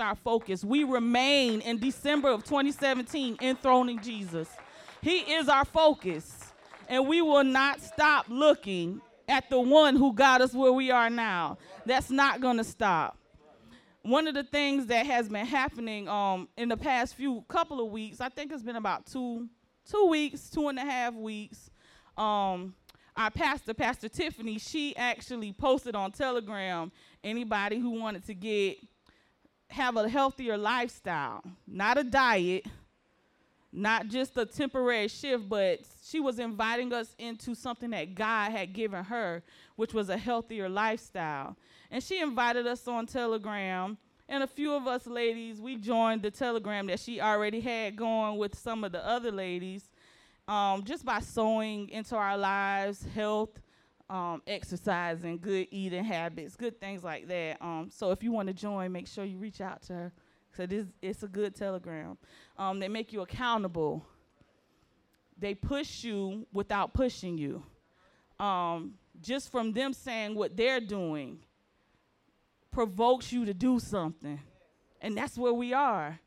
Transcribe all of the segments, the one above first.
our focus. We remain in December of 2017 enthroning Jesus. He is our focus, and we will not stop looking at the one who got us where we are now. That's not going to stop. One of the things that has been happening um, in the past few couple of weeks, I think it's been about two, two weeks, two and a half weeks. Um, our pastor, Pastor Tiffany, she actually posted on Telegram anybody who wanted to get have a healthier lifestyle, not a diet, not just a temporary shift, but she was inviting us into something that God had given her, which was a healthier lifestyle. And she invited us on Telegram, and a few of us ladies, we joined the Telegram that she already had going with some of the other ladies, um, just by sowing into our lives, health, um, exercising, good eating habits, good things like that. Um, so if you want to join, make sure you reach out to her. So this it's a good telegram. Um, they make you accountable. They push you without pushing you. Um, just from them saying what they're doing provokes you to do something. And that's where we are.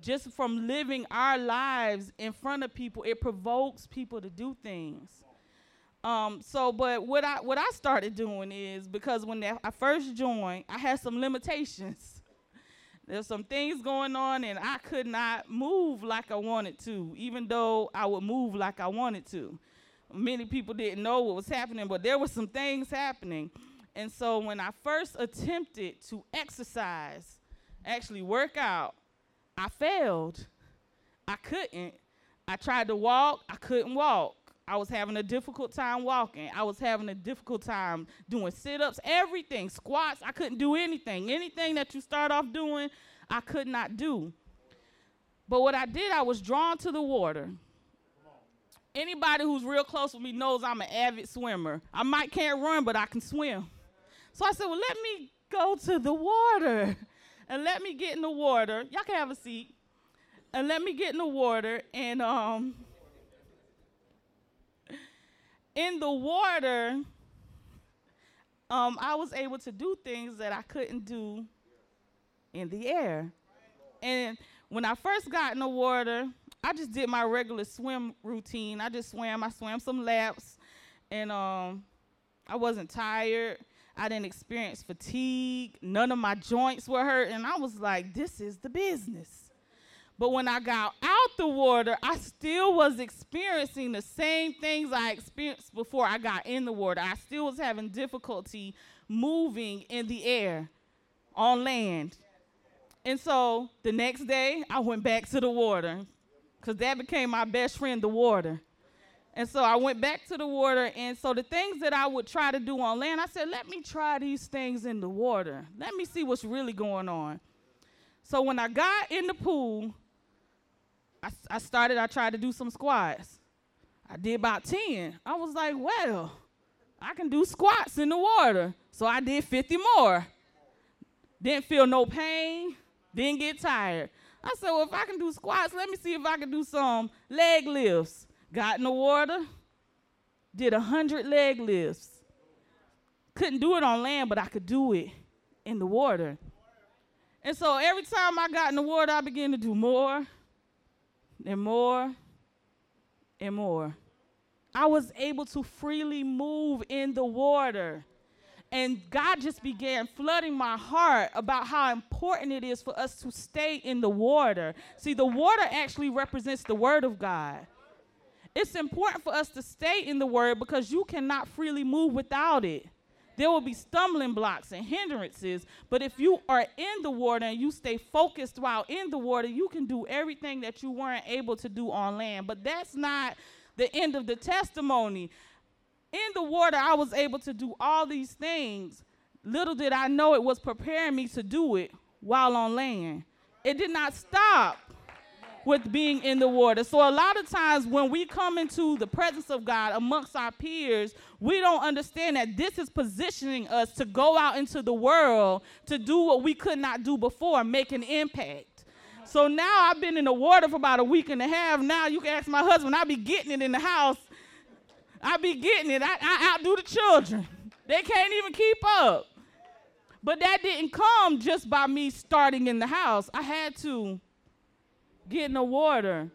Just from living our lives in front of people, it provokes people to do things. Um, so, but what I what I started doing is because when I first joined, I had some limitations. There's some things going on, and I could not move like I wanted to, even though I would move like I wanted to. Many people didn't know what was happening, but there were some things happening. And so when I first attempted to exercise, actually work out, I failed. I couldn't. I tried to walk, I couldn't walk. I was having a difficult time walking. I was having a difficult time doing sit ups, everything, squats. I couldn't do anything. Anything that you start off doing, I could not do. But what I did, I was drawn to the water. Anybody who's real close with me knows I'm an avid swimmer. I might can't run, but I can swim. So I said, well, let me go to the water and let me get in the water. Y'all can have a seat. And let me get in the water and um in the water, um, I was able to do things that I couldn't do in the air. And when I first got in the water, I just did my regular swim routine. I just swam. I swam some laps, and um, I wasn't tired. I didn't experience fatigue. None of my joints were hurt, and I was like, "This is the business." But when I got out the water, I still was experiencing the same things I experienced before I got in the water. I still was having difficulty moving in the air on land. And so the next day, I went back to the water because that became my best friend, the water. And so I went back to the water. And so the things that I would try to do on land, I said, let me try these things in the water. Let me see what's really going on. So when I got in the pool, I, I started, I tried to do some squats. I did about 10. I was like, well, I can do squats in the water. So I did 50 more. Didn't feel no pain, didn't get tired. I said, well, if I can do squats, let me see if I can do some leg lifts. Got in the water, did 100 leg lifts. Couldn't do it on land, but I could do it in the water. And so every time I got in the water, I began to do more and more and more. I was able to freely move in the water. And God just began flooding my heart about how important it is for us to stay in the water. See, the water actually represents the Word of God. It's important for us to stay in the Word because you cannot freely move without it there will be stumbling blocks and hindrances. But if you are in the water and you stay focused while in the water, you can do everything that you weren't able to do on land. But that's not the end of the testimony. In the water, I was able to do all these things. Little did I know it was preparing me to do it while on land. It did not stop with being in the water. So a lot of times when we come into the presence of God amongst our peers, we don't understand that this is positioning us to go out into the world to do what we could not do before, make an impact. So now I've been in the water for about a week and a half. Now you can ask my husband, I be getting it in the house. I be getting it. I, I outdo the children. They can't even keep up. But that didn't come just by me starting in the house. I had to get in the water.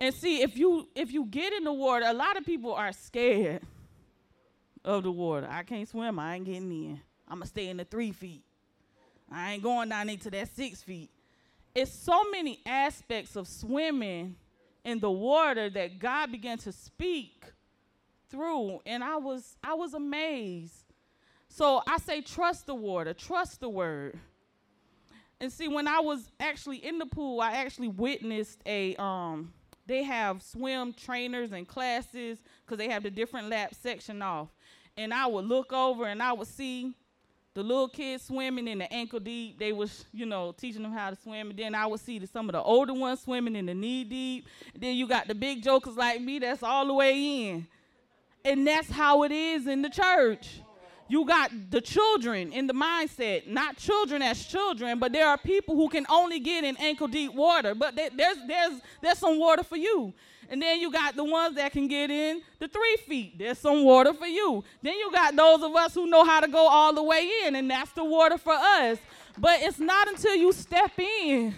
And see, if you if you get in the water, a lot of people are scared of the water. I can't swim, I ain't getting in. I'ma stay in the three feet. I ain't going down into that six feet. It's so many aspects of swimming in the water that God began to speak through. And I was I was amazed. So I say trust the water, trust the word. And see, when I was actually in the pool, I actually witnessed a um they have swim trainers and classes because they have the different lap section off. And I would look over and I would see the little kids swimming in the ankle deep. They was, you know, teaching them how to swim. And then I would see the, some of the older ones swimming in the knee deep. And then you got the big jokers like me that's all the way in. And that's how it is in the church. You got the children in the mindset, not children as children, but there are people who can only get in ankle deep water. But there's there's there's some water for you. And then you got the ones that can get in the three feet. There's some water for you. Then you got those of us who know how to go all the way in, and that's the water for us. But it's not until you step in,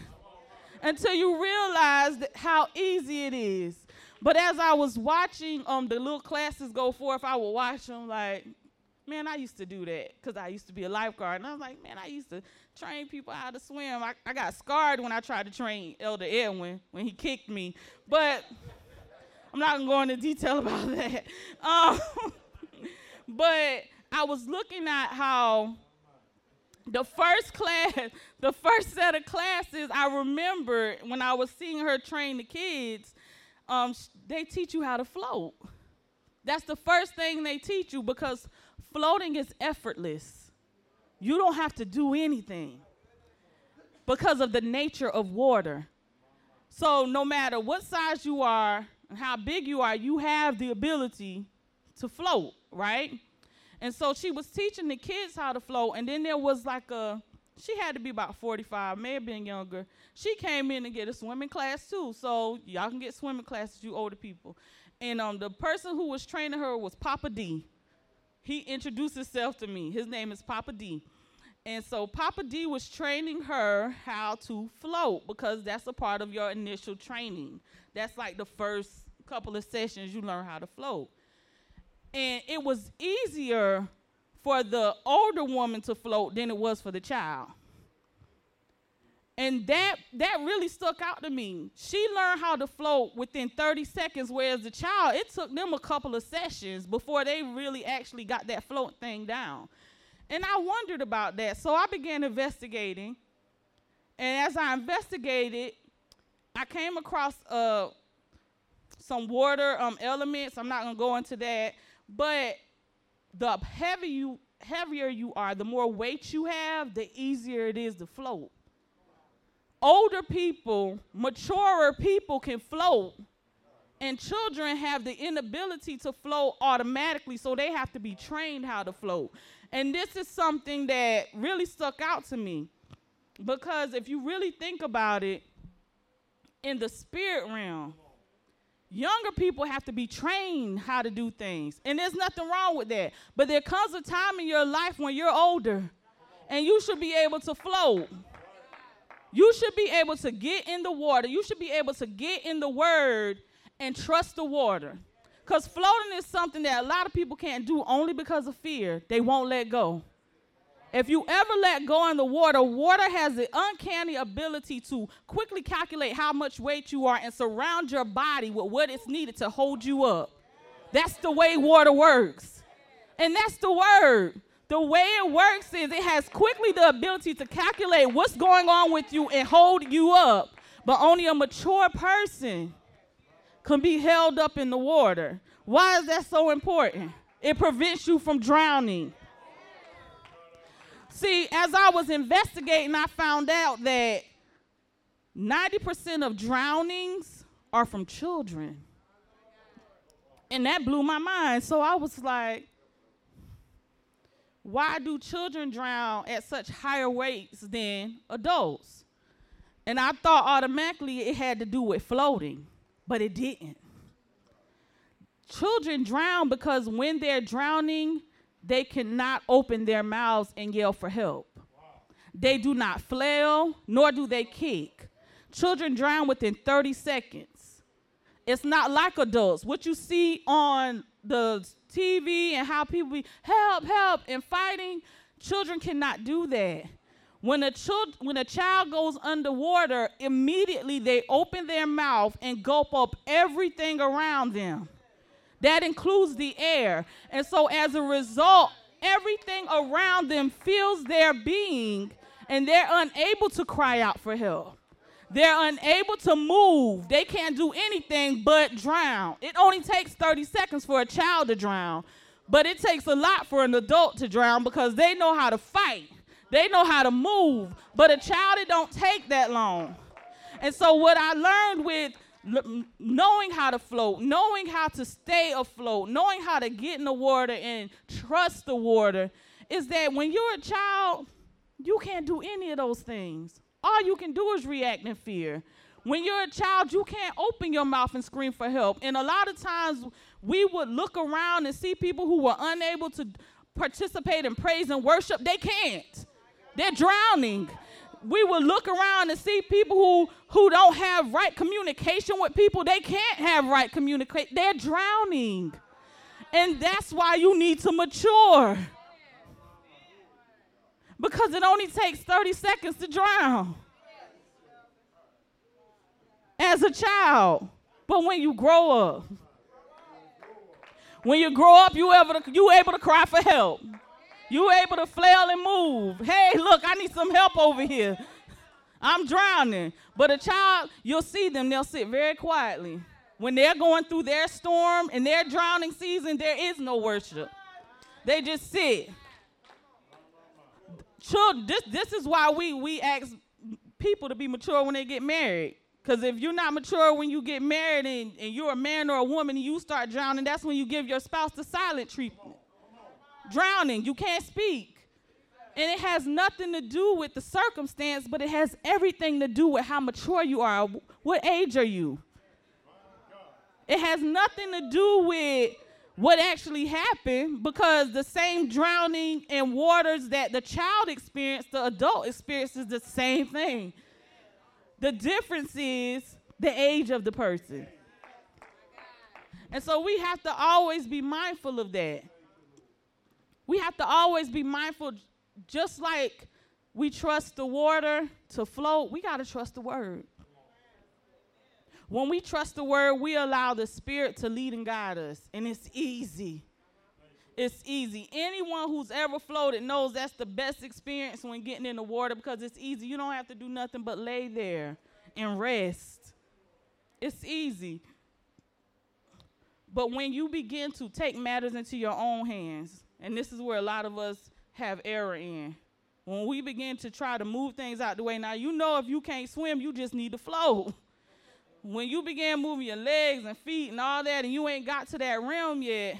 until you realize how easy it is. But as I was watching um the little classes go forth, I would watch them like, man, I used to do that because I used to be a lifeguard. And I was like, man, I used to train people how to swim. I, I got scarred when I tried to train Elder Edwin when he kicked me. But I'm not gonna go into detail about that. Um, but I was looking at how the first class, the first set of classes, I remember when I was seeing her train the kids, um, they teach you how to float. That's the first thing they teach you because floating is effortless. You don't have to do anything because of the nature of water. So, no matter what size you are and how big you are, you have the ability to float, right? And so she was teaching the kids how to float, and then there was like a she had to be about 45, may have been younger. She came in to get a swimming class too. So y'all can get swimming classes, you older people. And um, the person who was training her was Papa D. He introduced himself to me. His name is Papa D. And so Papa D was training her how to float because that's a part of your initial training. That's like the first couple of sessions you learn how to float. And it was easier for the older woman to float than it was for the child. And that that really stuck out to me. She learned how to float within 30 seconds, whereas the child, it took them a couple of sessions before they really actually got that float thing down. And I wondered about that. So I began investigating. And as I investigated, I came across uh, some water um, elements. I'm not going to go into that. But the heavy you, heavier you are, the more weight you have, the easier it is to float. Older people, maturer people can float, and children have the inability to float automatically, so they have to be trained how to float. And this is something that really stuck out to me because if you really think about it, in the spirit realm, Younger people have to be trained how to do things. And there's nothing wrong with that. But there comes a time in your life when you're older and you should be able to float. You should be able to get in the water. You should be able to get in the word and trust the water. Because floating is something that a lot of people can't do only because of fear. They won't let go. If you ever let go in the water, water has the uncanny ability to quickly calculate how much weight you are and surround your body with what is needed to hold you up. That's the way water works. And that's the word. The way it works is it has quickly the ability to calculate what's going on with you and hold you up. But only a mature person can be held up in the water. Why is that so important? It prevents you from drowning. See, as I was investigating, I found out that 90% of drownings are from children. And that blew my mind. So I was like, why do children drown at such higher rates than adults? And I thought automatically it had to do with floating, but it didn't. Children drown because when they're drowning, they cannot open their mouths and yell for help. They do not flail, nor do they kick. Children drown within 30 seconds. It's not like adults. What you see on the TV and how people be help, help, and fighting, children cannot do that. When a, child, when a child goes underwater, immediately they open their mouth and gulp up everything around them. That includes the air. And so, as a result, everything around them feels their being and they're unable to cry out for help. They're unable to move. They can't do anything but drown. It only takes 30 seconds for a child to drown, but it takes a lot for an adult to drown because they know how to fight. They know how to move, but a child it don't take that long. And so what I learned with knowing how to float, knowing how to stay afloat, knowing how to get in the water and trust the water is that when you're a child, you can't do any of those things. All you can do is react in fear. When you're a child, you can't open your mouth and scream for help. And a lot of times we would look around and see people who were unable to participate in praise and worship. They can't. They're drowning. We would look around and see people who, who don't have right communication with people. They can't have right communication. They're drowning. And that's why you need to mature because it only takes 30 seconds to drown as a child. But when you grow up, when you grow up, you able to, you able to cry for help. You able to flail and move. Hey, look, I need some help over here. I'm drowning. But a child, you'll see them, they'll sit very quietly. When they're going through their storm and their drowning season, there is no worship. They just sit children, this, this is why we, we ask people to be mature when they get married. Because if you're not mature when you get married and, and you're a man or a woman and you start drowning, that's when you give your spouse the silent treatment. Drowning, you can't speak. And it has nothing to do with the circumstance, but it has everything to do with how mature you are. What age are you? It has nothing to do with what actually happened because the same drowning in waters that the child experienced, the adult experiences the same thing. The difference is the age of the person. And so we have to always be mindful of that. We have to always be mindful, just like we trust the water to float, we got to trust the word. When we trust the word, we allow the spirit to lead and guide us, and it's easy. It's easy. Anyone who's ever floated knows that's the best experience when getting in the water because it's easy. You don't have to do nothing but lay there and rest. It's easy. But when you begin to take matters into your own hands, and this is where a lot of us have error in, when we begin to try to move things out the way, now you know if you can't swim, you just need to float. when you begin moving your legs and feet and all that, and you ain't got to that realm yet,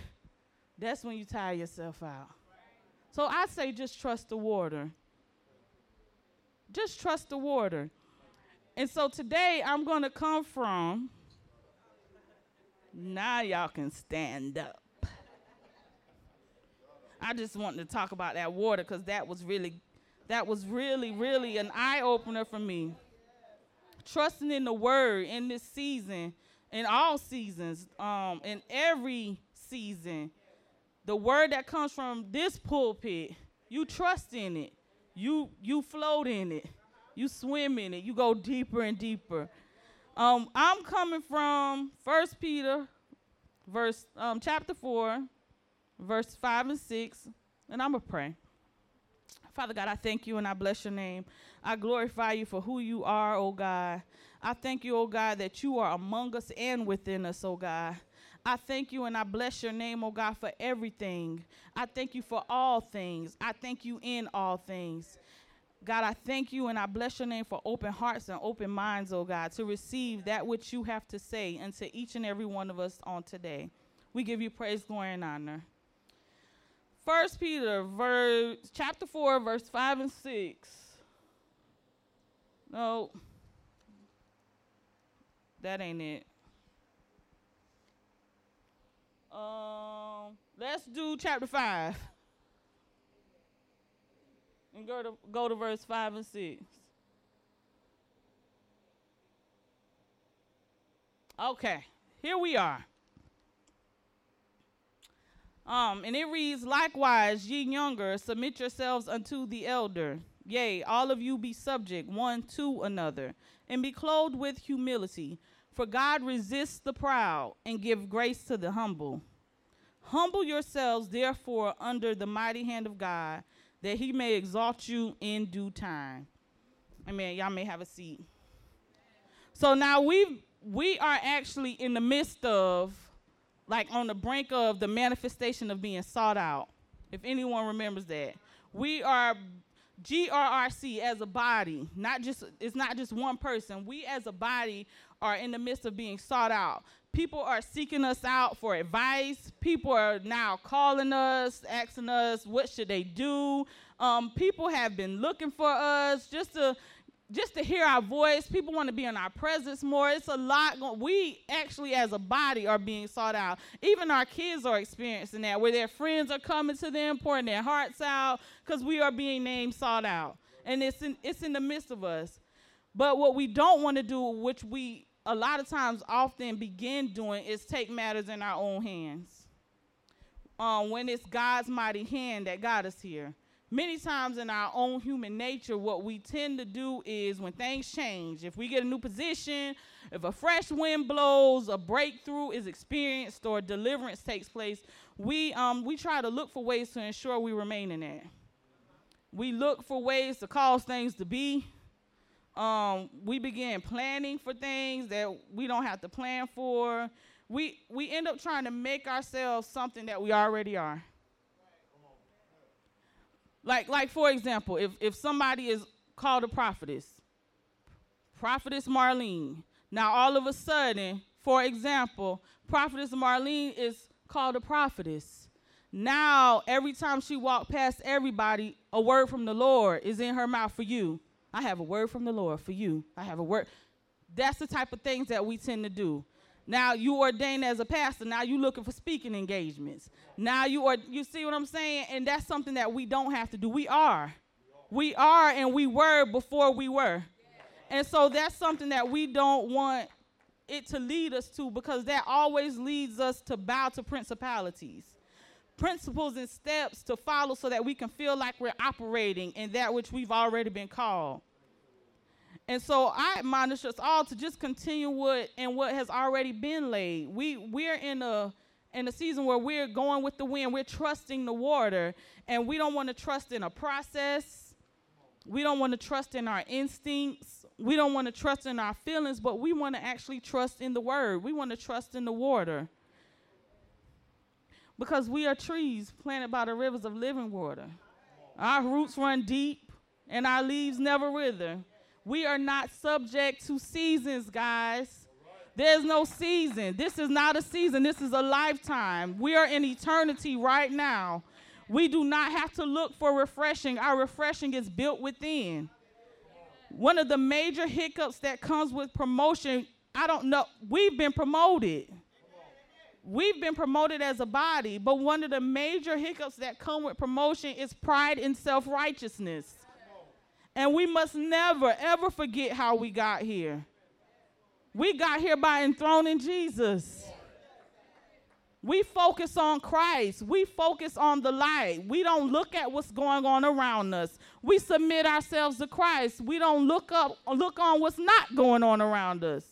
that's when you tire yourself out. So I say just trust the water. Just trust the water. And so today I'm going to come from, now y'all can stand up. I just wanted to talk about that water because that was really, that was really, really an eye opener for me trusting in the word in this season, in all seasons, um, in every season. The word that comes from this pulpit, you trust in it. You you float in it. You swim in it. You go deeper and deeper. Um, I'm coming from First Peter, verse um, chapter four, verse five and six, and I'm gonna pray. Father God, I thank you and I bless your name. I glorify you for who you are, oh God. I thank you, oh God, that you are among us and within us, oh God. I thank you and I bless your name, oh God, for everything. I thank you for all things. I thank you in all things. God, I thank you and I bless your name for open hearts and open minds, oh God, to receive that which you have to say unto each and every one of us on today. We give you praise, glory, and honor. First Peter, verse chapter four, verse five and six. No, that ain't it. Um, let's do chapter five. And go to, go to verse 5 and 6. Okay, here we are. Um, and it reads, Likewise, ye younger, submit yourselves unto the elder. Yea, all of you be subject one to another, and be clothed with humility. For God resists the proud, and give grace to the humble. Humble yourselves, therefore, under the mighty hand of God, that he may exalt you in due time. Amen. Y'all may have a seat. So now we we are actually in the midst of like on the brink of the manifestation of being sought out. If anyone remembers that. We are GRRC as a body, not just it's not just one person. We as a body are in the midst of being sought out. People are seeking us out for advice. People are now calling us, asking us what should they do. Um, people have been looking for us just to just to hear our voice. People want to be in our presence more. It's a lot. We actually, as a body, are being sought out. Even our kids are experiencing that, where their friends are coming to them, pouring their hearts out, because we are being named sought out, and it's in it's in the midst of us. But what we don't want to do, which we a lot of times often begin doing, is take matters in our own hands. Um, when it's God's mighty hand that got us here many times in our own human nature, what we tend to do is when things change, if we get a new position, if a fresh wind blows, a breakthrough is experienced, or deliverance takes place, we, um, we try to look for ways to ensure we remain in that. We look for ways to cause things to be. Um, we begin planning for things that we don't have to plan for. We, we end up trying to make ourselves something that we already are. Like, like for example, if, if somebody is called a prophetess, prophetess Marlene. Now all of a sudden, for example, prophetess Marlene is called a prophetess. Now every time she walked past everybody, a word from the Lord is in her mouth for you. I have a word from the Lord for you. I have a word. That's the type of things that we tend to do. Now you ordained as a pastor. Now you looking for speaking engagements. Now you are you see what I'm saying? And that's something that we don't have to do. We are. We are and we were before we were. And so that's something that we don't want it to lead us to because that always leads us to bow to principalities. Principles and steps to follow so that we can feel like we're operating in that which we've already been called. And so I admonish us all to just continue what and what has already been laid. We we're in a in a season where we're going with the wind. We're trusting the water, and we don't want to trust in a process. We don't want to trust in our instincts. We don't want to trust in our feelings, but we want to actually trust in the word. We want to trust in the water. Because we are trees planted by the rivers of living water. Our roots run deep, and our leaves never wither. We are not subject to seasons, guys. There's no season. This is not a season. This is a lifetime. We are in eternity right now. We do not have to look for refreshing. Our refreshing is built within. One of the major hiccups that comes with promotion, I don't know, we've been promoted. We've been promoted as a body, but one of the major hiccups that come with promotion is pride and self righteousness. And we must never, ever forget how we got here. We got here by enthroning Jesus. We focus on Christ. We focus on the light. We don't look at what's going on around us. We submit ourselves to Christ. We don't look up look on what's not going on around us.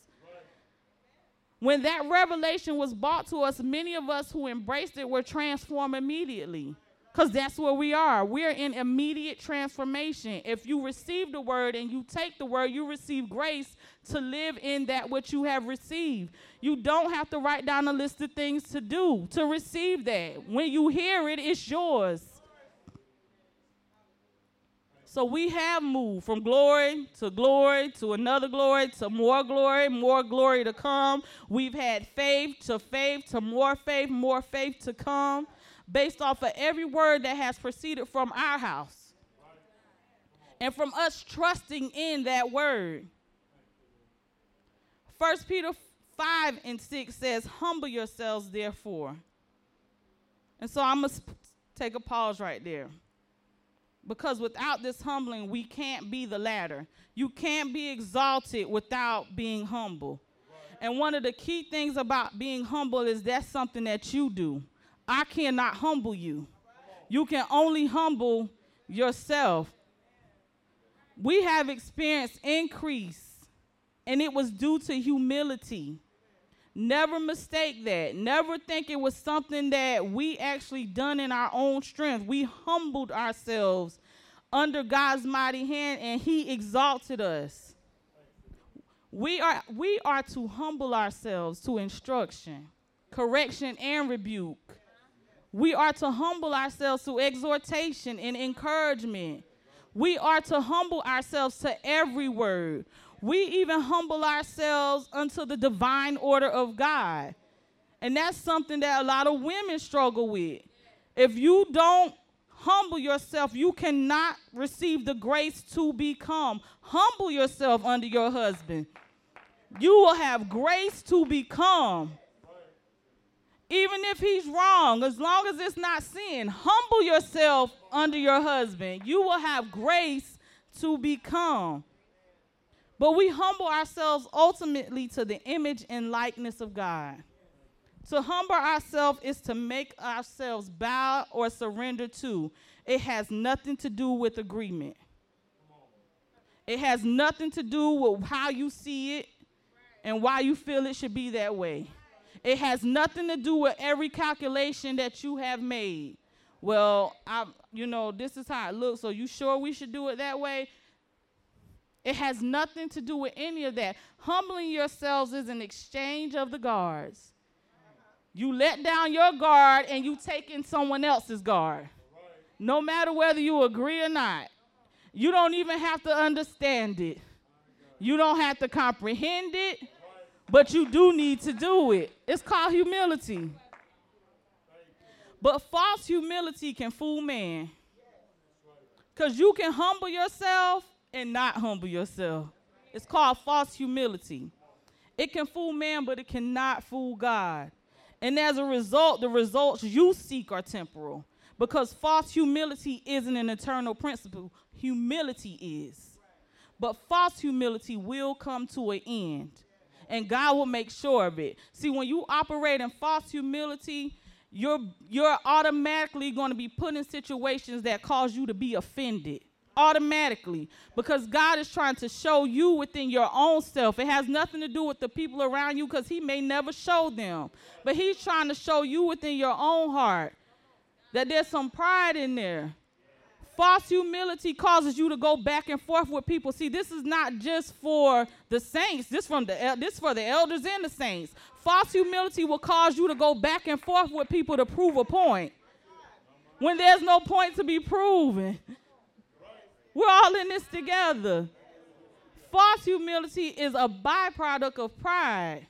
When that revelation was brought to us, many of us who embraced it were transformed immediately. Because that's where we are. We're in immediate transformation. If you receive the word and you take the word, you receive grace to live in that which you have received. You don't have to write down a list of things to do to receive that. When you hear it, it's yours. So we have moved from glory to glory to another glory to more glory, more glory to come. We've had faith to faith to more faith, more faith to come based off of every word that has proceeded from our house and from us trusting in that word. First Peter 5 and 6 says, Humble yourselves, therefore. And so I must take a pause right there. Because without this humbling, we can't be the latter. You can't be exalted without being humble. And one of the key things about being humble is that's something that you do. I cannot humble you. You can only humble yourself. We have experienced increase, and it was due to humility. Never mistake that. Never think it was something that we actually done in our own strength. We humbled ourselves under God's mighty hand and he exalted us. We are we are to humble ourselves to instruction, correction and rebuke. We are to humble ourselves to exhortation and encouragement. We are to humble ourselves to every word. We even humble ourselves unto the divine order of God. And that's something that a lot of women struggle with. If you don't humble yourself, you cannot receive the grace to become. Humble yourself under your husband. You will have grace to become. Even if he's wrong, as long as it's not sin, humble yourself under your husband. You will have grace to become. But we humble ourselves ultimately to the image and likeness of God. To humble ourselves is to make ourselves bow or surrender to. It has nothing to do with agreement. It has nothing to do with how you see it and why you feel it should be that way. It has nothing to do with every calculation that you have made. Well, I you know, this is how it looks, so you sure we should do it that way? It has nothing to do with any of that. Humbling yourselves is an exchange of the guards. You let down your guard and you take in someone else's guard. No matter whether you agree or not. You don't even have to understand it. You don't have to comprehend it, but you do need to do it. It's called humility. But false humility can fool man. Because you can humble yourself and not humble yourself. It's called false humility. It can fool man, but it cannot fool God. And as a result, the results you seek are temporal because false humility isn't an eternal principle. Humility is. But false humility will come to an end, and God will make sure of it. See, when you operate in false humility, you're, you're automatically going to be put in situations that cause you to be offended automatically because God is trying to show you within your own self. It has nothing to do with the people around you because He may never show them, but He's trying to show you within your own heart that there's some pride in there. False humility causes you to go back and forth with people. See, this is not just for the saints. This from the this for the elders and the saints. False humility will cause you to go back and forth with people to prove a point when there's no point to be proven. We're all in this together. False humility is a byproduct of pride.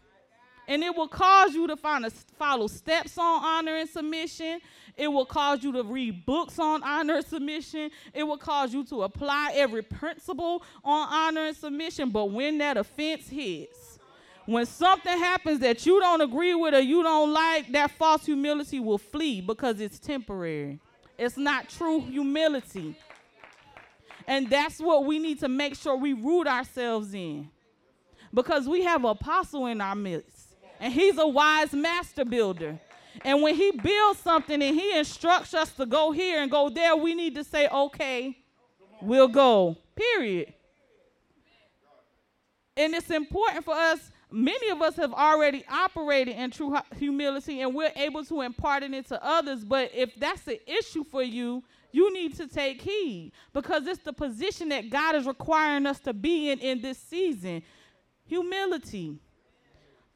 And it will cause you to find a, follow steps on honor and submission. It will cause you to read books on honor and submission. It will cause you to apply every principle on honor and submission. But when that offense hits, when something happens that you don't agree with or you don't like, that false humility will flee because it's temporary. It's not true humility. And that's what we need to make sure we root ourselves in. Because we have an apostle in our midst. And he's a wise master builder. And when he builds something and he instructs us to go here and go there, we need to say, okay, we'll go. Period. And it's important for us. Many of us have already operated in true humility and we're able to impart it into others. But if that's an issue for you, you need to take heed because it's the position that God is requiring us to be in in this season. Humility.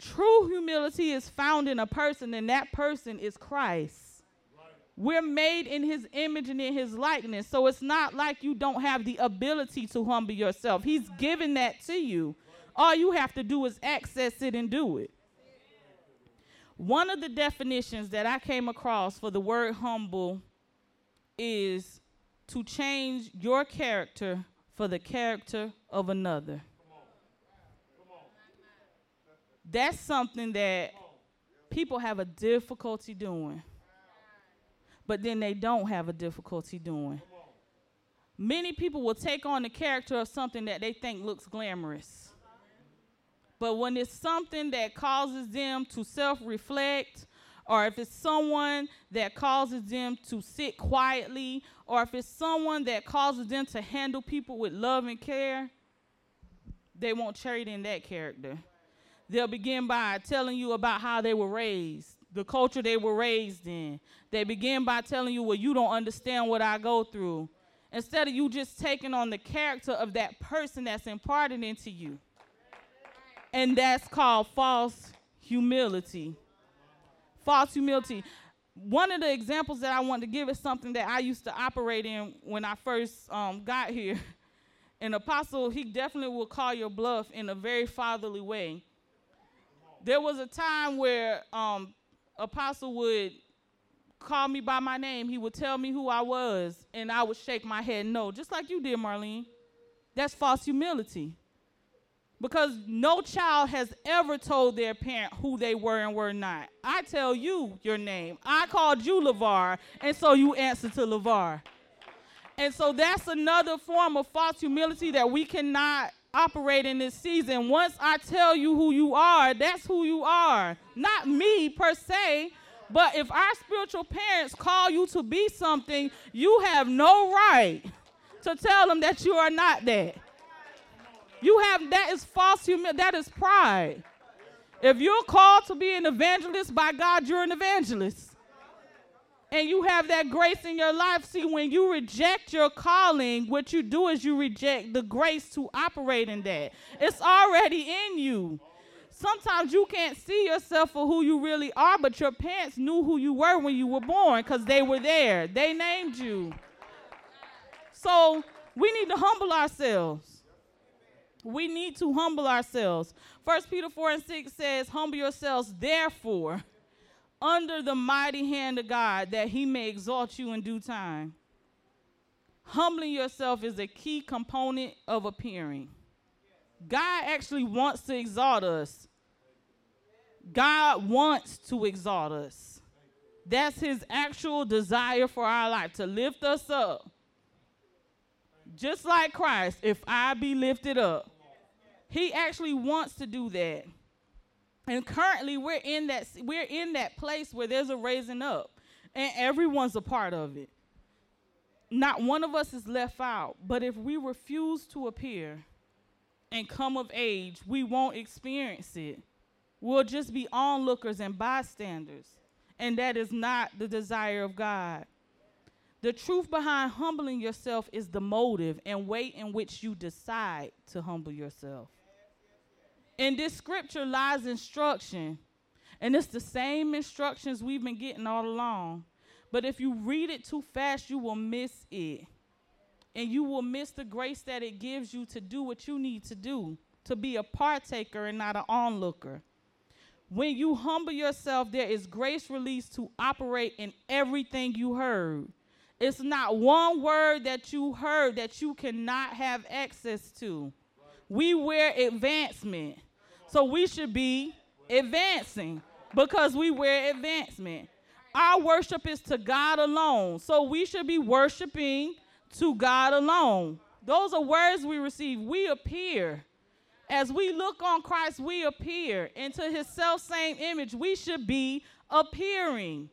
True humility is found in a person, and that person is Christ. We're made in his image and in his likeness. So it's not like you don't have the ability to humble yourself. He's given that to you. All you have to do is access it and do it. One of the definitions that I came across for the word humble is to change your character for the character of another. That's something that people have a difficulty doing. But then they don't have a difficulty doing. many people will take on the character of something that they think looks glamorous. But when it's something that causes them to self reflect, or if it's someone that causes them to sit quietly, or if it's someone that causes them to handle people with love and care, they won't trade in that character. They'll begin by telling you about how they were raised, the culture they were raised in. They begin by telling you, well, you don't understand what I go through. Instead of you just taking on the character of that person that's imparted into you. And that's called false humility. False humility. One of the examples that I want to give is something that I used to operate in when I first um, got here. An apostle, he definitely will call your bluff in a very fatherly way. There was a time where um, apostle would call me by my name. He would tell me who I was, and I would shake my head no, just like you did, Marlene. That's false humility. Because no child has ever told their parent who they were and were not. I tell you your name. I called you LeVar, and so you answer to LeVar. And so that's another form of false humility that we cannot operate in this season. Once I tell you who you are, that's who you are. Not me per se, but if our spiritual parents call you to be something, you have no right to tell them that you are not that. You have that is false humility. That is pride. If you're called to be an evangelist by God, you're an evangelist. And you have that grace in your life. See, when you reject your calling, what you do is you reject the grace to operate in that. It's already in you. Sometimes you can't see yourself for who you really are, but your parents knew who you were when you were born because they were there. They named you. So we need to humble ourselves. We need to humble ourselves. First Peter 4 and 6 says, Humble yourselves, therefore, under the mighty hand of God, that he may exalt you in due time. Humbling yourself is a key component of appearing. God actually wants to exalt us. God wants to exalt us. That's his actual desire for our life to lift us up. Just like Christ, if I be lifted up, he actually wants to do that. And currently we're in that we're in that place where there's a raising up and everyone's a part of it. Not one of us is left out, but if we refuse to appear and come of age, we won't experience it. We'll just be onlookers and bystanders. And that is not the desire of God. The truth behind humbling yourself is the motive and way in which you decide to humble yourself. In this scripture lies instruction. And it's the same instructions we've been getting all along. But if you read it too fast, you will miss it. And you will miss the grace that it gives you to do what you need to do, to be a partaker and not an onlooker. When you humble yourself, there is grace released to operate in everything you heard. It's not one word that you heard that you cannot have access to. We wear advancement. So we should be advancing because we wear advancement. Our worship is to God alone. So we should be worshiping to God alone. Those are words we receive. We appear. As we look on Christ, we appear into his self same image. We should be appearing.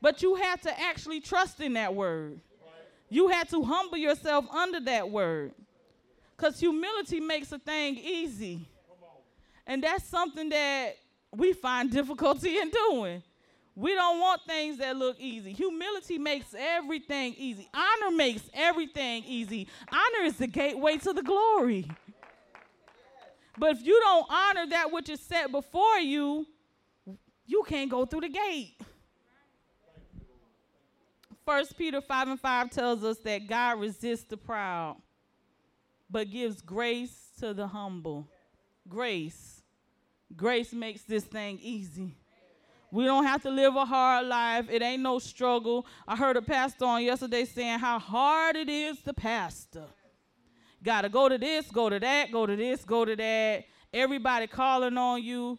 But you have to actually trust in that word. You have to humble yourself under that word. Because humility makes a thing easy. And that's something that we find difficulty in doing. We don't want things that look easy. Humility makes everything easy. Honor makes everything easy. Honor is the gateway to the glory. But if you don't honor that which is set before you, you can't go through the gate. First Peter 5 and 5 tells us that God resists the proud but gives grace to the humble. Grace. Grace makes this thing easy. We don't have to live a hard life. It ain't no struggle. I heard a pastor on yesterday saying how hard it is to pastor. Got to go to this, go to that, go to this, go to that. Everybody calling on you.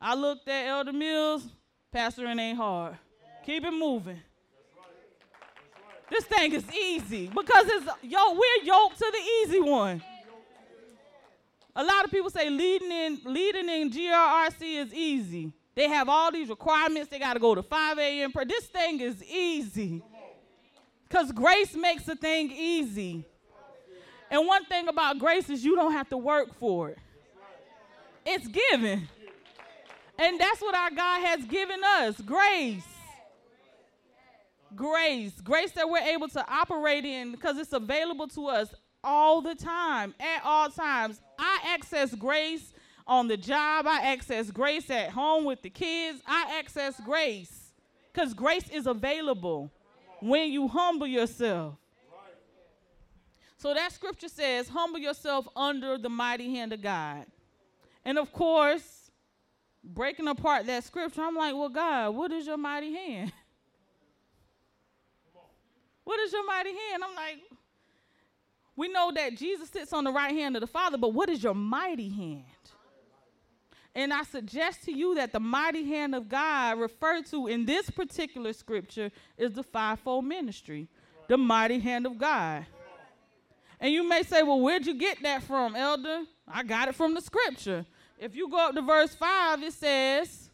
I looked at Elder Mills. Pastoring ain't hard. Keep it moving. This thing is easy because it's yo, we're yoked to the easy one. A lot of people say leading in leading in GRRC is easy. They have all these requirements. They got to go to 5 a.m. prayer. This thing is easy. Because grace makes a thing easy. And one thing about grace is you don't have to work for it. It's given. And that's what our God has given us grace. Grace. Grace that we're able to operate in because it's available to us all the time, at all times. I access grace on the job, I access grace at home with the kids, I access grace because grace is available when you humble yourself. So that scripture says, humble yourself under the mighty hand of God. And of course, breaking apart that scripture, I'm like, well, God, what is your mighty hand? what is your mighty hand? I'm like, we know that Jesus sits on the right hand of the Father, but what is your mighty hand? And I suggest to you that the mighty hand of God referred to in this particular scripture is the fivefold ministry, the mighty hand of God. And you may say, well, where'd you get that from, elder? I got it from the scripture. If you go up to verse 5, it says,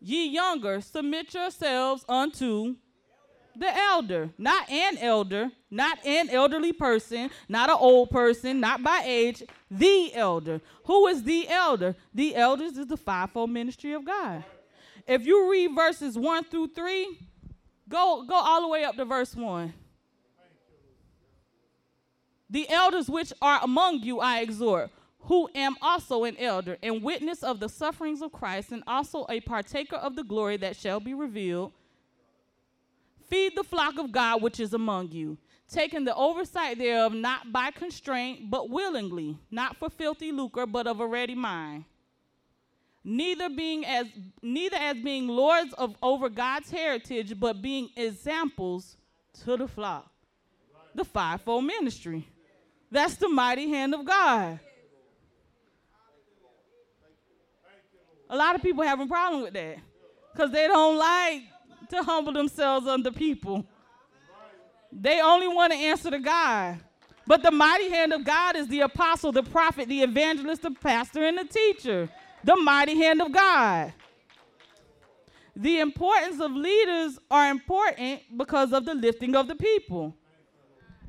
Ye younger, submit yourselves unto the elder, not an elder, not an elderly person, not an old person, not by age, the elder. Who is the elder? The elders is the fivefold ministry of God. If you read verses 1 through 3, go, go all the way up to verse 1. The elders which are among you I exhort, who am also an elder and witness of the sufferings of Christ, and also a partaker of the glory that shall be revealed. Feed the flock of God which is among you, taking the oversight thereof not by constraint, but willingly, not for filthy lucre, but of a ready mind. Neither being as neither as being lords of over God's heritage, but being examples to the flock. The fivefold ministry. That's the mighty hand of God. A lot of people have a problem with that because they don't like to humble themselves under people. They only want to answer to God. But the mighty hand of God is the apostle, the prophet, the evangelist, the pastor, and the teacher. The mighty hand of God. The importance of leaders are important because of the lifting of the people.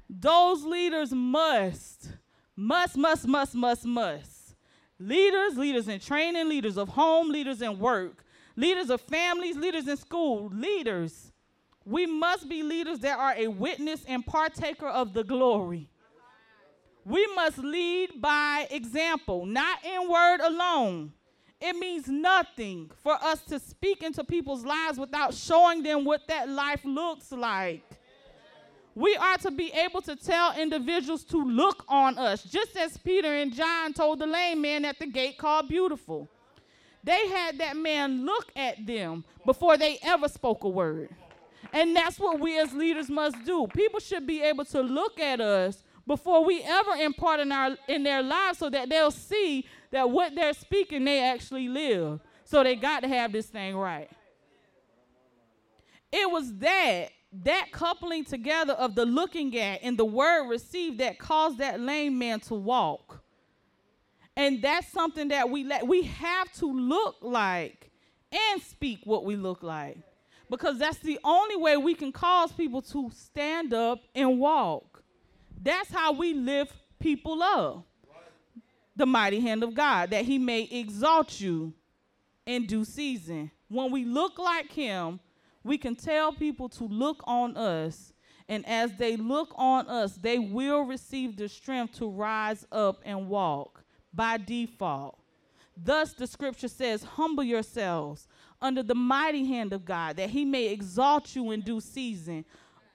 Those leaders must, must, must, must, must, must. Leaders, leaders in training, leaders of home, leaders in work, leaders of families, leaders in school, leaders. We must be leaders that are a witness and partaker of the glory. We must lead by example, not in word alone. It means nothing for us to speak into people's lives without showing them what that life looks like. We are to be able to tell individuals to look on us, just as Peter and John told the lame man at the gate called Beautiful. They had that man look at them before they ever spoke a word. And that's what we as leaders must do. People should be able to look at us before we ever impart in, our, in their lives so that they'll see that what they're speaking, they actually live. So they got to have this thing right. It was that, that coupling together of the looking at and the word received that caused that lame man to walk. And that's something that we let we have to look like and speak what we look like. Because that's the only way we can cause people to stand up and walk. That's how we lift people up. The mighty hand of God, that he may exalt you in due season. When we look like him, we can tell people to look on us. And as they look on us, they will receive the strength to rise up and walk by default. Thus, the scripture says, Humble yourselves under the mighty hand of God, that he may exalt you in due season.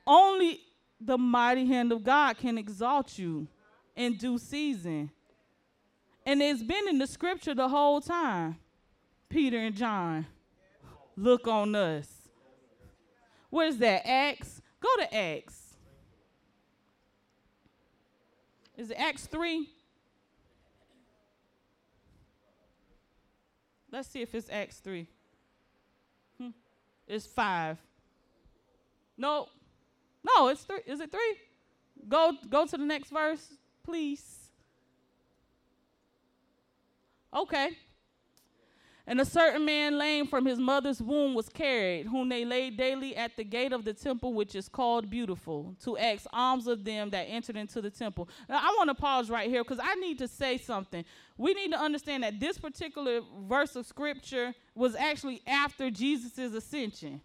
Only the mighty hand of God can exalt you in due season. And it's been in the scripture the whole time. Peter and John, look on us. What is that? Acts? Go to Acts. Is it Acts 3? Let's see if it's Acts 3. Hmm. It's 5. No, no, it's three. Is it three? Go go to the next verse, please. Okay. And a certain man lame from his mother's womb was carried, whom they laid daily at the gate of the temple, which is called Beautiful, to ask alms of them that entered into the temple. Now, I want to pause right here because I need to say something. We need to understand that this particular verse of scripture was actually after Jesus' ascension.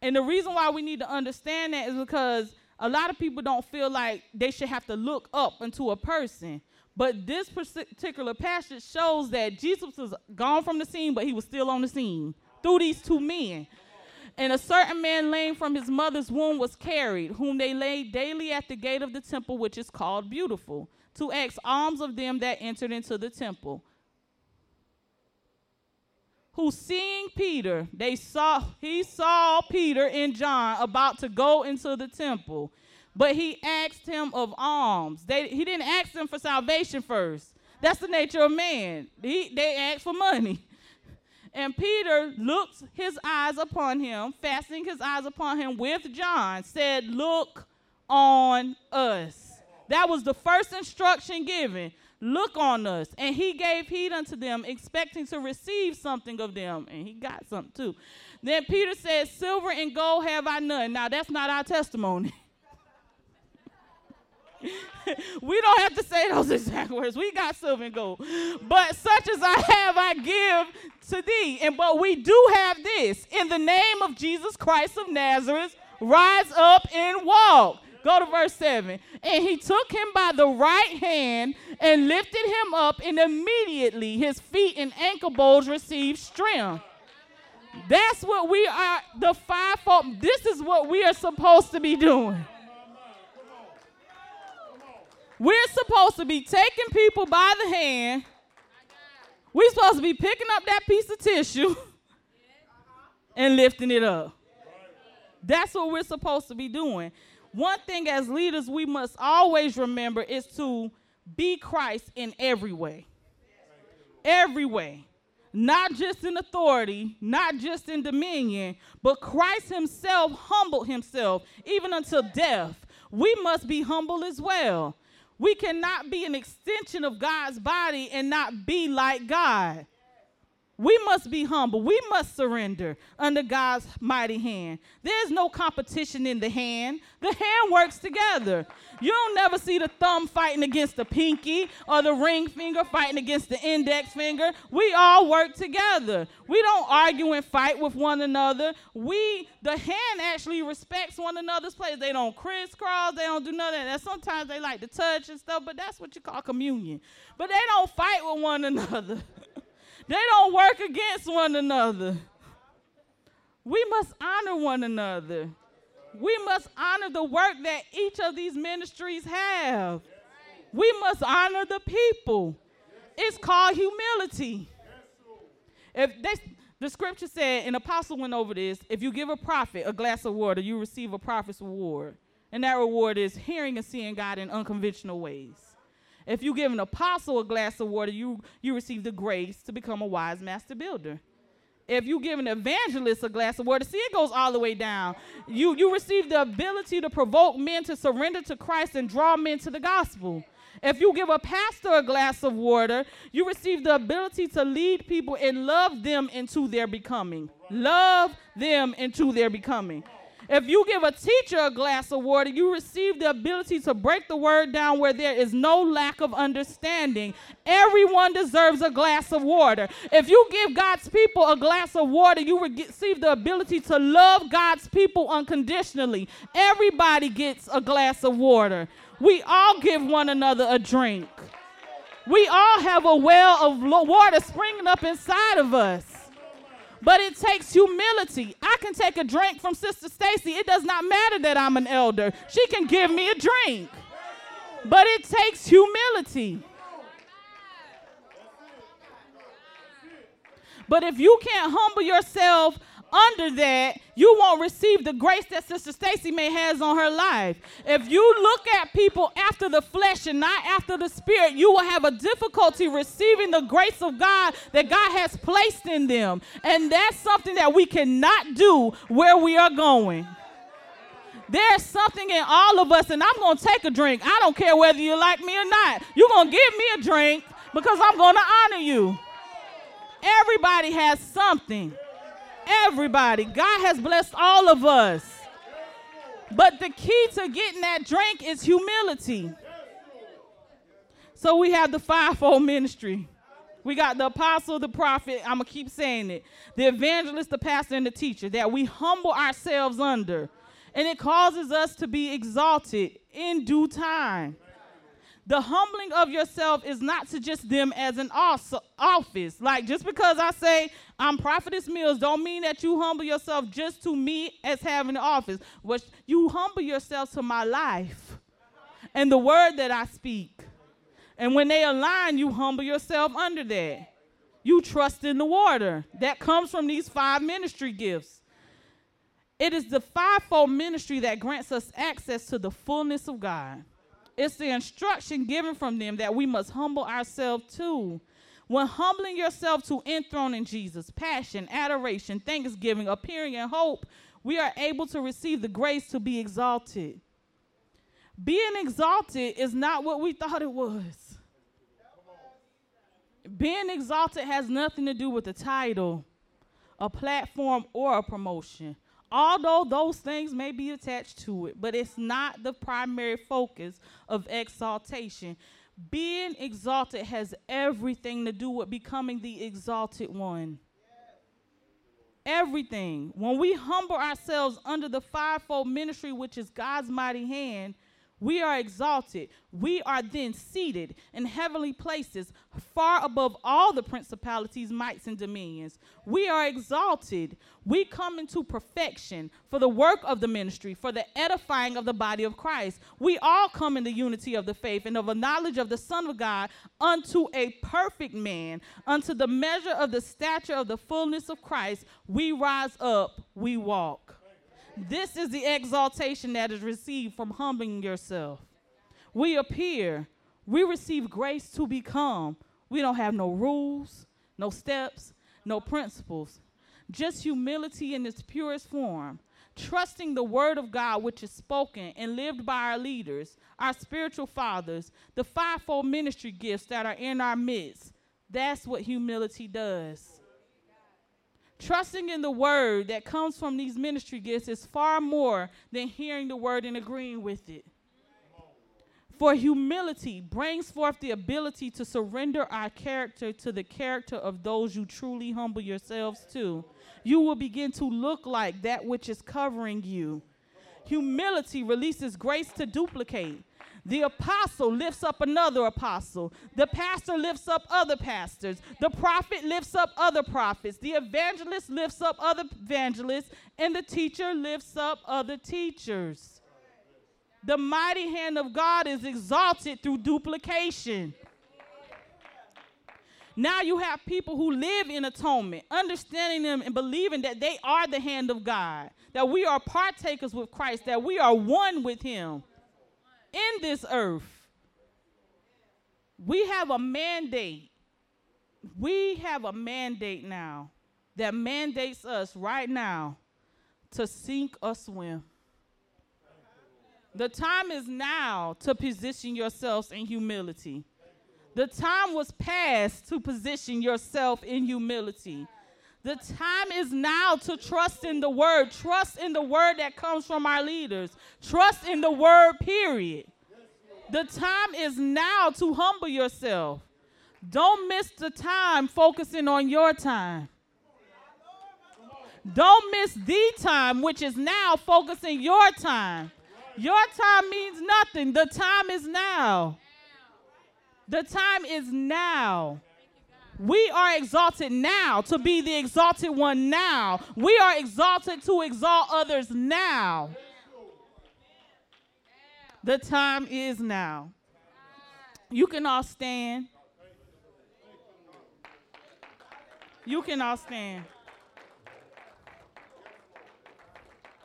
And the reason why we need to understand that is because a lot of people don't feel like they should have to look up into a person. But this particular passage shows that Jesus was gone from the scene, but he was still on the scene through these two men. And a certain man lame from his mother's womb was carried, whom they laid daily at the gate of the temple, which is called Beautiful, to ask alms of them that entered into the temple. Who seeing Peter, they saw he saw Peter and John about to go into the temple but he asked him of alms. They, he didn't ask them for salvation first. That's the nature of man. He, they asked for money. And Peter looked his eyes upon him, fastening his eyes upon him with John, said, Look on us. That was the first instruction given. Look on us. And he gave heed unto them, expecting to receive something of them. And he got something too. Then Peter said, Silver and gold have I none. Now, that's not our testimony. we don't have to say those exact words. We got silver and gold. But such as I have, I give to thee. And but we do have this. In the name of Jesus Christ of Nazareth, rise up and walk. Go to verse 7. And he took him by the right hand and lifted him up, and immediately his feet and ankle bones received strength. That's what we are, the fivefold. This is what we are supposed to be doing. We're supposed to be taking people by the hand. We're supposed to be picking up that piece of tissue and lifting it up. That's what we're supposed to be doing. One thing as leaders we must always remember is to be Christ in every way. Every way. Not just in authority, not just in dominion, but Christ himself humbled himself even until death. We must be humble as well. We cannot be an extension of God's body and not be like God. We must be humble. We must surrender under God's mighty hand. There's no competition in the hand. The hand works together. You don't never see the thumb fighting against the pinky or the ring finger fighting against the index finger. We all work together. We don't argue and fight with one another. We, the hand actually respects one another's place. They don't crisscross. They don't do none of that. Sometimes they like to touch and stuff, but that's what you call communion. But they don't fight with one another. They don't work against one another. We must honor one another. We must honor the work that each of these ministries have. We must honor the people. It's called humility. If they, the scripture said, an apostle went over this, if you give a prophet a glass of water, you receive a prophet's reward. And that reward is hearing and seeing God in unconventional ways. If you give an apostle a glass of water, you, you receive the grace to become a wise master builder. If you give an evangelist a glass of water, see, it goes all the way down. You, you receive the ability to provoke men to surrender to Christ and draw men to the gospel. If you give a pastor a glass of water, you receive the ability to lead people and love them into their becoming. Love them into their becoming. If you give a teacher a glass of water, you receive the ability to break the word down where there is no lack of understanding. Everyone deserves a glass of water. If you give God's people a glass of water, you receive the ability to love God's people unconditionally. Everybody gets a glass of water. We all give one another a drink. We all have a well of water springing up inside of us. But it takes humility. I can take a drink from Sister Stacy. It does not matter that I'm an elder. She can give me a drink. But it takes humility. But if you can't humble yourself under that, you won't receive the grace that Sister Stacy may has on her life. If you look at people after the flesh and not after the spirit, you will have a difficulty receiving the grace of God that God has placed in them. And that's something that we cannot do where we are going. There's something in all of us, and I'm going to take a drink. I don't care whether you like me or not. You're going to give me a drink because I'm going to honor you. Everybody has something. Everybody. God has blessed all of us. But the key to getting that drink is humility. So we have the fivefold ministry. We got the apostle, the prophet, I'm going to keep saying it, the evangelist, the pastor, and the teacher that we humble ourselves under. And it causes us to be exalted in due time. The humbling of yourself is not to just them as an office. Like just because I say I'm prophetess Mills, don't mean that you humble yourself just to me as having an office. But you humble yourself to my life and the word that I speak. And when they align, you humble yourself under that. You trust in the water. That comes from these five ministry gifts. It is the fivefold ministry that grants us access to the fullness of God. It's the instruction given from them that we must humble ourselves too. When humbling yourself to enthroning Jesus, passion, adoration, thanksgiving, appearing in hope, we are able to receive the grace to be exalted. Being exalted is not what we thought it was. Being exalted has nothing to do with a title, a platform, or a promotion although those things may be attached to it, but it's not the primary focus of exaltation. Being exalted has everything to do with becoming the exalted one. Everything. When we humble ourselves under the fivefold ministry, which is God's mighty hand, we are exalted. We are then seated in heavenly places, far above all the principalities, mights, and dominions. We are exalted. We come into perfection for the work of the ministry, for the edifying of the body of Christ. We all come in the unity of the faith and of a knowledge of the Son of God unto a perfect man, unto the measure of the stature of the fullness of Christ. We rise up, we walk. This is the exaltation that is received from humbling yourself. We appear, we receive grace to become. We don't have no rules, no steps, no principles, just humility in its purest form, trusting the word of God which is spoken and lived by our leaders, our spiritual fathers, the fivefold ministry gifts that are in our midst. That's what humility does. Trusting in the word that comes from these ministry gifts is far more than hearing the word and agreeing with it. For humility brings forth the ability to surrender our character to the character of those you truly humble yourselves to. You will begin to look like that which is covering you. Humility releases grace to duplicate. The apostle lifts up another apostle. The pastor lifts up other pastors. The prophet lifts up other prophets. The evangelist lifts up other evangelists. And the teacher lifts up other teachers. The mighty hand of God is exalted through duplication. Now you have people who live in atonement, understanding them and believing that they are the hand of God, that we are partakers with Christ, that we are one with Him in this earth. We have a mandate. We have a mandate now that mandates us right now to sink or swim. The time is now to position yourselves in humility. The time was past to position yourself in humility. The time is now to trust in the word. Trust in the word that comes from our leaders. Trust in the word, period. The time is now to humble yourself. Don't miss the time focusing on your time. Don't miss the time, which is now focusing your time. Your time means nothing. The time is now. The time is now. We are exalted now to be the exalted one now. We are exalted to exalt others now. The time is now. You can all stand. You can all stand.